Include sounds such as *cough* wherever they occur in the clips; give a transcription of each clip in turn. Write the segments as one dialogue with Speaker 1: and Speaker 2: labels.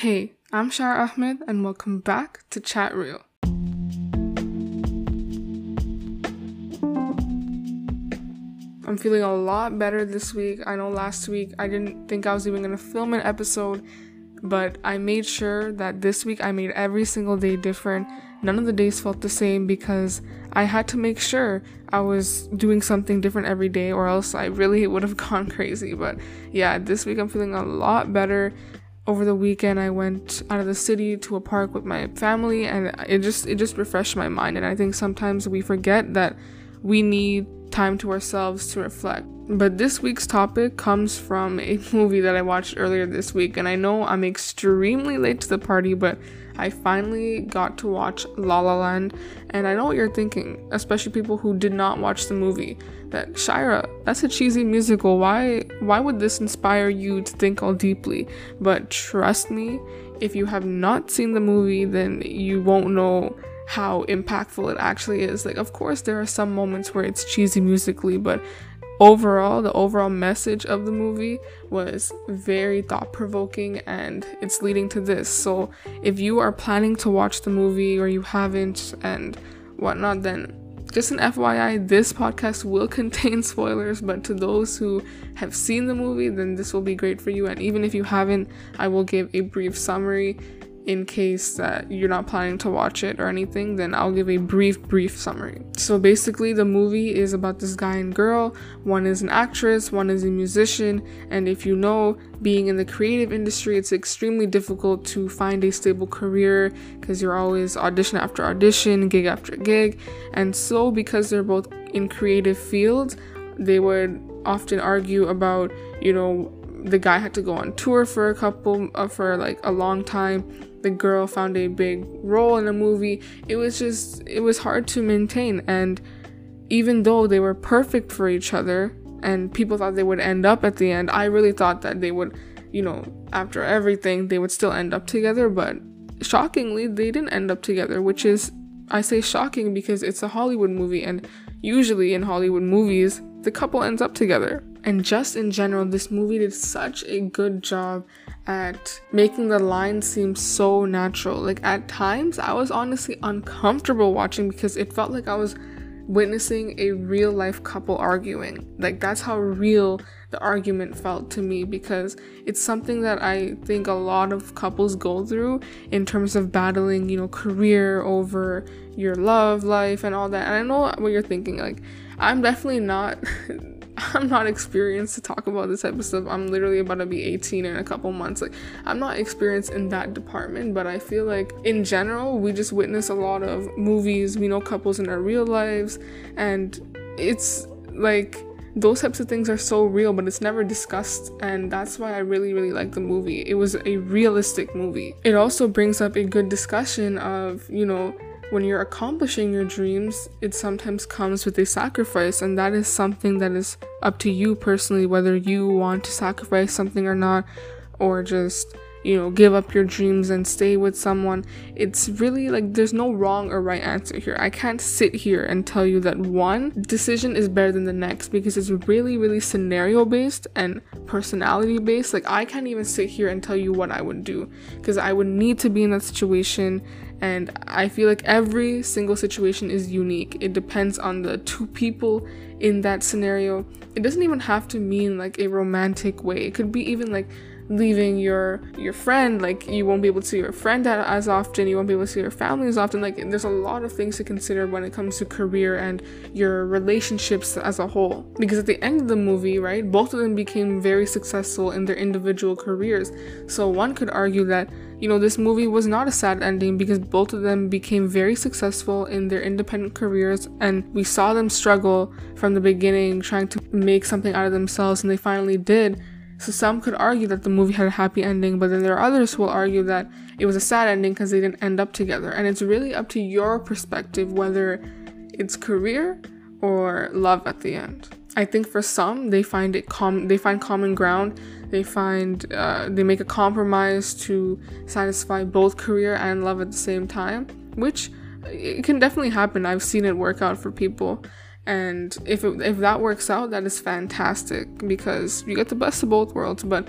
Speaker 1: Hey, I'm Shaira Ahmed, and welcome back to Chat Real. I'm feeling a lot better this week. I know last week I didn't think I was even gonna film an episode, but I made sure that this week I made every single day different. None of the days felt the same because I had to make sure I was doing something different every day, or else I really *laughs* would have gone crazy. But yeah, this week I'm feeling a lot better over the weekend i went out of the city to a park with my family and it just it just refreshed my mind. And i think sometimes we forget that we need time to ourselves to reflect. But this week's topic comes from a *laughs* movie that i watched earlier this week and i know i'm extremely late to the party but I finally got to watch La La Land, and I know what you're thinking, especially people who did not watch the movie. That Shaira, that's a cheesy musical. Why why would this inspire you to think all deeply? But trust me, if you have not seen the movie, then you won't know how impactful it actually is. Like, of course, there are some moments where it's cheesy musically, but overall, the overall message of the movie was very thought provoking and it's leading to this. So, if you are planning to watch the movie or you haven't and whatnot, then just an FYI, this podcast will *laughs* contain spoilers, but to those who have seen the movie, then this will be great for you. And even if you haven't, I will give a brief summary in case that you're not planning to watch it or anything, then I'll give a brief, brief summary. So basically, the movie is about this guy and girl. One is an actress, one is a musician, and if you know, being in the creative industry, it's extremely difficult to find a stable career because you're always audition after audition, gig after gig. And so, because they're both in creative fields, they would often argue about, you know, the guy had to go on tour for a couple uh, for like a long time the girl found a big role in the movie it was just it was hard to maintain. And even though they were perfect for each other and people thought they would end up at the end i really thought that they would you know after everything they would still end up together. But shockingly they didn't end up together which is i say shocking because it's a hollywood movie and usually in hollywood movies the couple ends up together. And just in general, this movie did such a good job at making the lines seem so natural. Like at times, I was honestly uncomfortable watching because it felt like I was witnessing a real life couple arguing. Like that's how real the argument felt to me because it's something that I think a lot of couples go through in terms of battling, you know, career over your love life and all that. And I know what you're thinking like I'm definitely not *laughs* *laughs* I'm not experienced to talk about this type of stuff. I'm literally about to be 18 in a couple months. Like, I'm not experienced in that department, but I feel like in general, we just witness a lot of movies. We know couples in our real lives, and it's like those types of things are so real, but it's never discussed, and that's why I really, really like the movie. It was a realistic movie. It also brings up a good discussion of, you know, when you're accomplishing your dreams, it sometimes comes with a sacrifice, and that is something that is up to you personally whether you want to sacrifice something or not, or just you know, give up your dreams and stay with someone. It's really like there's no wrong or right answer here. I can't sit here and tell you that one decision is better than the next because it's really, really scenario based and personality based. Like, I can't even sit here and tell you what I would do because I would need to be in that situation. And I feel like every single situation is unique. It depends on the two people in that scenario. It doesn't even have to mean like a romantic way, it could be even like leaving your your friend like you won't be able to see your friend as often you won't be able to see your family as often like there's a lot of things to consider when it comes to career and your relationships as a whole. Because at the end of the movie right both of them became very successful in their individual careers. So one could argue that you know this movie was not a sad ending because both of them became very successful in their independent careers and we saw them struggle from the beginning trying to make something out of themselves and they finally did so some could argue that the movie had a happy ending, but then there are others who will argue that it was a sad ending because they didn't end up together. And it's really up to your perspective whether it's career or love at the end. I think for some they find it com they find common ground. They find uh, they make a compromise to satisfy both career and love at the same time, which it can definitely happen. I've seen it work out for people and if it, if that works out that is fantastic because you get the best of both worlds. But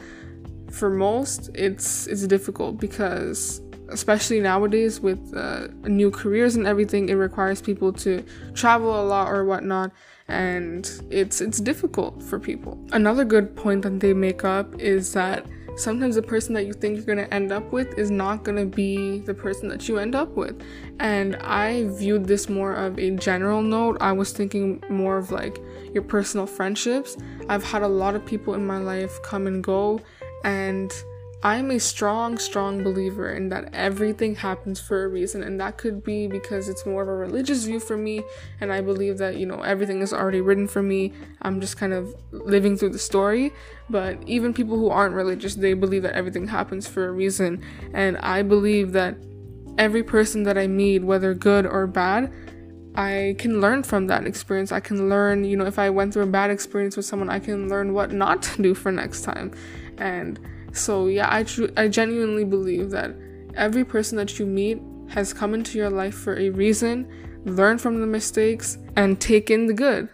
Speaker 1: for most it's it's difficult because especially nowadays with uh, new careers and everything it requires people to travel a lot or whatnot. And it's it's difficult for people. Another good point that they make up is that sometimes the person that you think you're going to end up with is not going to be the person that you end up with. And I viewed this more of a general note. I was thinking more of like your personal friendships. I've had a lot of people in my life come and go, and I'm a strong, strong believer in that everything happens for a reason, and that could be because it's more of a religious view for me, and I believe that you know everything is already written for me. I'm just kind of living through the story. But even people who aren't religious, they believe that everything happens for a reason, and I believe that every person that I meet, whether good or bad, I can learn from that experience. I can learn, you know, if I went through a bad experience with someone, I can learn what not to do for next time, and so yeah, I tr- I genuinely believe that every person that you meet has come into your life for a reason. Learn from the mistakes and take in the good.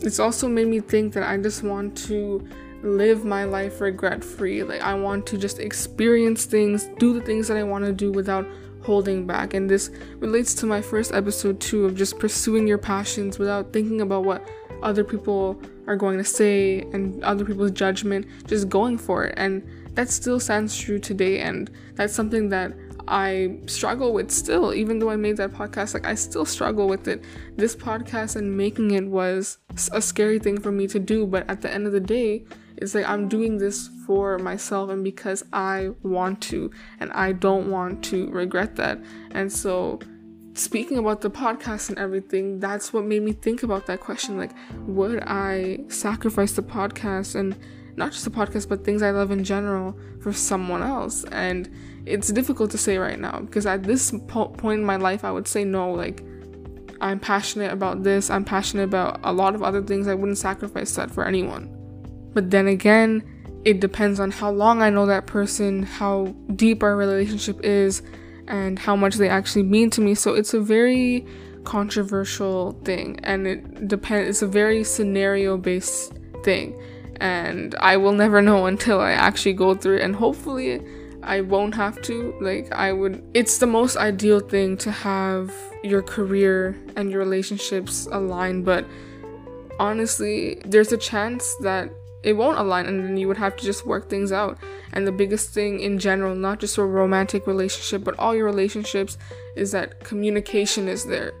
Speaker 1: It's also made me think that I just want to live my life regret free. Like I want to just experience things, do the things that I want to do without holding back. And this relates to my first episode too of just pursuing your passions without thinking about what other people are going to say and other people's judgment, just going for it. And that still stands true today and that's something that I struggle with still. Even though I made that podcast like I still struggle with it. This podcast and making it was a scary thing for me to do but at the end of the day it's like I'm doing this for myself and because I want to and I don't want to regret that. And so speaking about the podcast and everything, that's what made me think about that question. Like, would I sacrifice the podcast? And not just a podcast, but things I love in general for someone else. And it's difficult to say right now because at this po- point in my life, I would say no. Like, I'm passionate about this, I'm passionate about a lot of other things. I wouldn't sacrifice that for anyone. But then again, it depends on how long I know that person, how deep our relationship is, and how much they actually mean to me. So it's a very controversial thing and it depends it's a very scenario based thing and I will never know until I actually go through it. And hopefully I won't have to. Like I would it's the most ideal thing to have your career and your relationships align but honestly there's a chance that it won't align and then you would have to just work things out. And the biggest thing in general not just a romantic relationship but all your relationships is that communication is there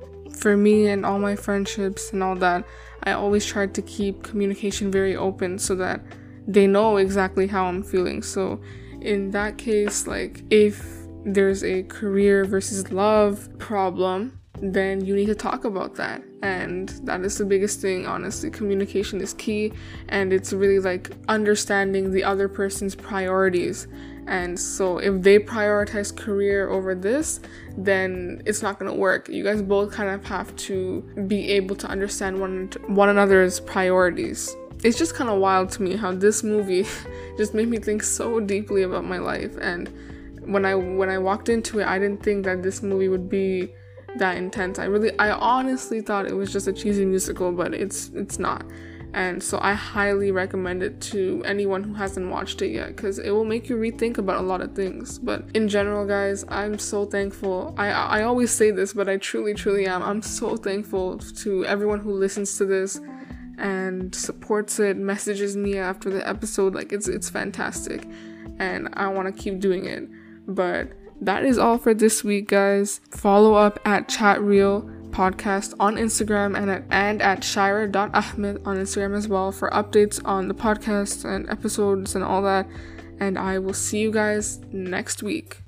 Speaker 1: for me and all my friendships and all that I always try to keep communication very open so that they know exactly how I'm feeling. So, in that case, like if there's a career versus love problem, then you need to talk about that. And that is the biggest thing, honestly. Communication is key, and it's really like understanding the other person's priorities and so if they prioritize career over this, then it's not to work. You guys both kind of have to be able to understand one one another's priorities. It's just kind of wild to me how this movie *laughs* just made me think so deeply about my life and when I when I walked into it, I didn't think that this movie would be that intense. I really I honestly thought it was just a cheesy musical, but it's it's not and so I highly recommend it to anyone who hasn't watched it yet because it will make you rethink about a lot of things. But in general, guys, I'm so thankful. I I always say this, but I truly, truly am. I'm so thankful to everyone who listens to this and supports it, messages me after the episode. Like it's it's fantastic, and I want to keep doing it. But that is all for this week, guys. Follow up at Chat Real podcast on Instagram and at and at shaira.ahmed on Instagram as well for updates on the podcast and episodes and all that. And I will see you guys next week.